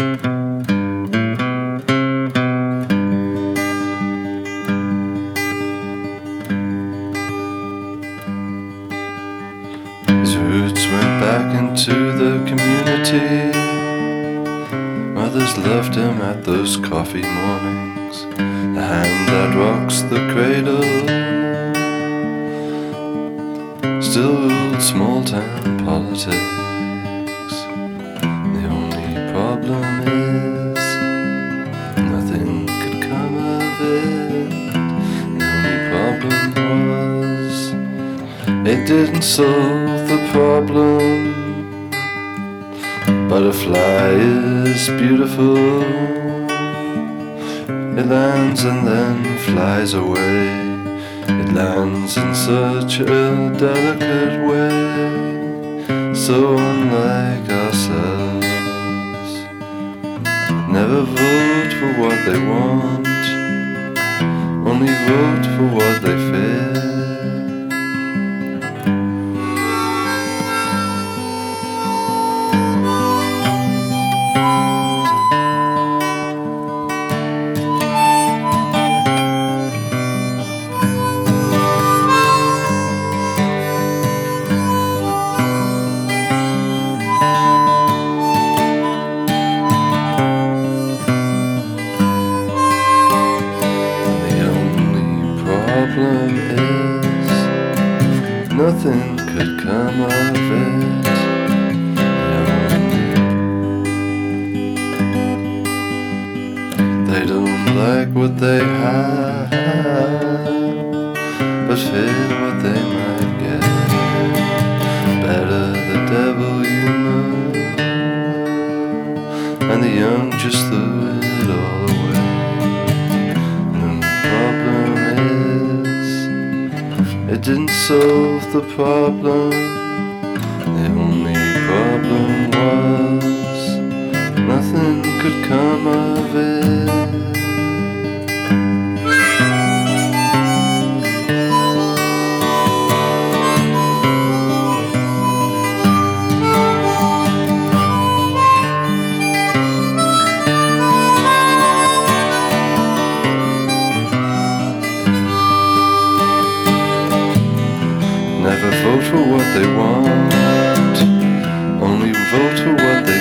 His roots went back into the community. Mothers loved him at those coffee mornings. The hand that rocks the cradle still small town politics. It didn't solve the problem. Butterfly is beautiful. It lands and then flies away. It lands in such a delicate way, so unlike ourselves. Never vote for what they want, only vote for what they fear. Nothing could come of it. The only- They don't like what they have, but fear what they might get. Better the devil you know, and the young just threw it didn't solve the problem. The only problem was, nothing could come of it. Never vote for what they want, only vote for what they